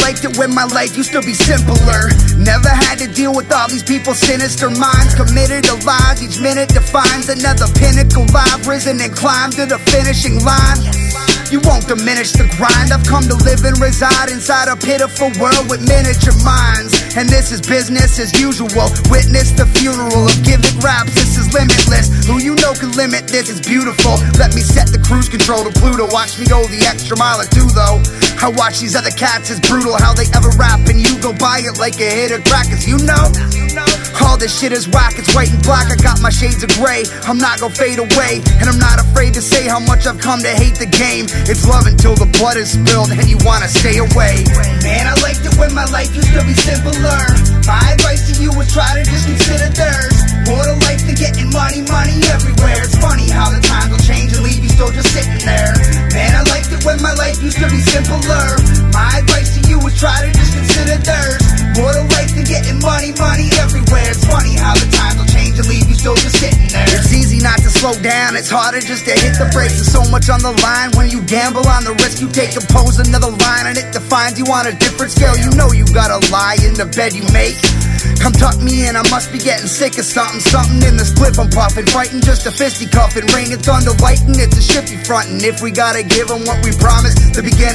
it when my life used to be simpler. Never had to deal with all these people's sinister minds. Committed to lies, each minute defines another pinnacle. I've risen and climbed to the finishing line. You won't diminish the grind. I've come to live and reside inside a pitiful world with miniature minds. And this is business as usual. Witness the funeral of gimmick raps. This is limitless. Who you know can limit this is beautiful. Let me set the cruise control to Pluto. Watch me go the extra mile or two though. I watch these other cats, it's brutal how they ever rap and you go buy it like a hit of crack, you know. All this shit is whack, it's white and black. I got my shades of gray. I'm not gonna fade away, and I'm not afraid to say how much I've come to hate the game. It's love until the blood is spilled and you wanna stay away. Man, I liked it when my life used to be simpler. My advice to you was try to just consider theirs. More to life than getting money, money everywhere. It's funny how the life used to be simpler. My advice to you is try to just consider theirs. More to life than getting money, money everywhere. It's funny how the times will change and leave you still just sitting there. It's easy not to slow down, it's harder just to hit the brakes. There's so much on the line when you gamble on the risk. You take a pose, another line, and it defines you on a different scale. You know you gotta lie in the bed you make. Come tuck me in, I must be getting sick of something. Something in this clip I'm puffing. Fighting just a fisticuffing. Rain and thunder, lightning, it's a shifty front. And if we gotta give them what we promised, the beginning,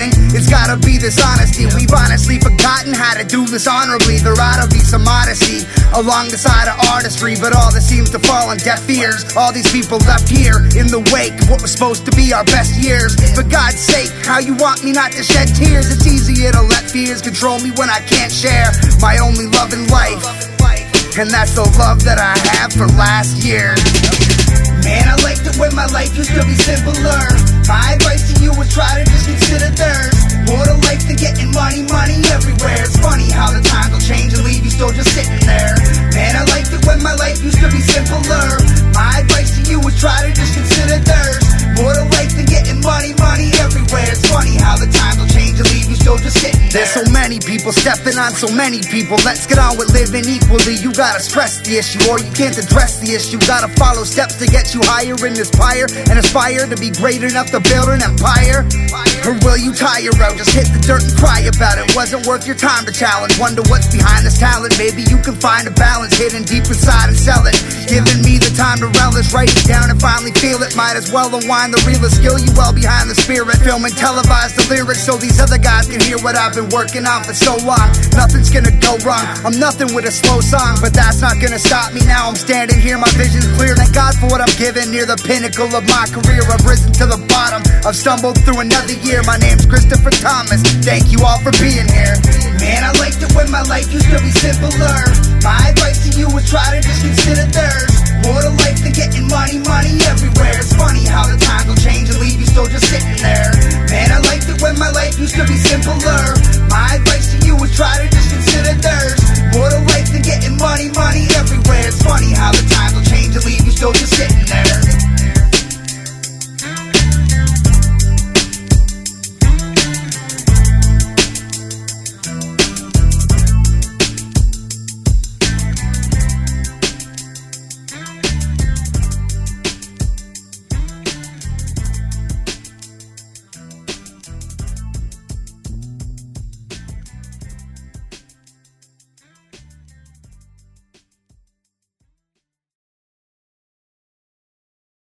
gotta be this honesty. We've honestly forgotten how to do this honorably. There ought to be some modesty along the side of artistry. But all this seems to fall on deaf ears. All these people left here in the wake of what was supposed to be our best years. For God's sake, how you want me not to shed tears? It's easier to let fears control me when I can't share my only love in life. And that's the love that I have for last year. Man, I liked it when my life used to be simpler. My advice to you was try to just consider theirs. Simpler. My advice to you was try to just consider theirs. More to life than getting money, money everywhere. It's funny how the times will change and leave you still just sitting there. There's so many people stepping on so many people. Let's get on with living equally. You gotta stress the issue or you can't address the issue. Gotta follow steps to get you higher in this fire and aspire to be great enough to build an empire. Or will you tire out? Just hit the dirt and cry about it. Wasn't worth your time to challenge. Wonder what's behind this talent. Maybe you can find a balance hidden deep inside and sell it. Giving me the time to relish, write it down and finally feel it. Might as well unwind the realest skill you well behind the spirit. Film and televise the lyrics so these other guys can hear what I've been working on for so long. Nothing's gonna go wrong. I'm nothing with a slow song, but that's not gonna stop me now. I'm standing here, my vision's clear. Thank God for what I'm given. Near the pinnacle of my career, I've risen to the bottom. I've stumbled through another year. My name's Christopher Thomas. Thank you all for being here existed when my life used to be simpler. My advice to you is try to just consider theirs. More to life than getting money, money everywhere. It's funny how the times will change and leave you still just sitting there. Man, I liked it when my life used to be simpler.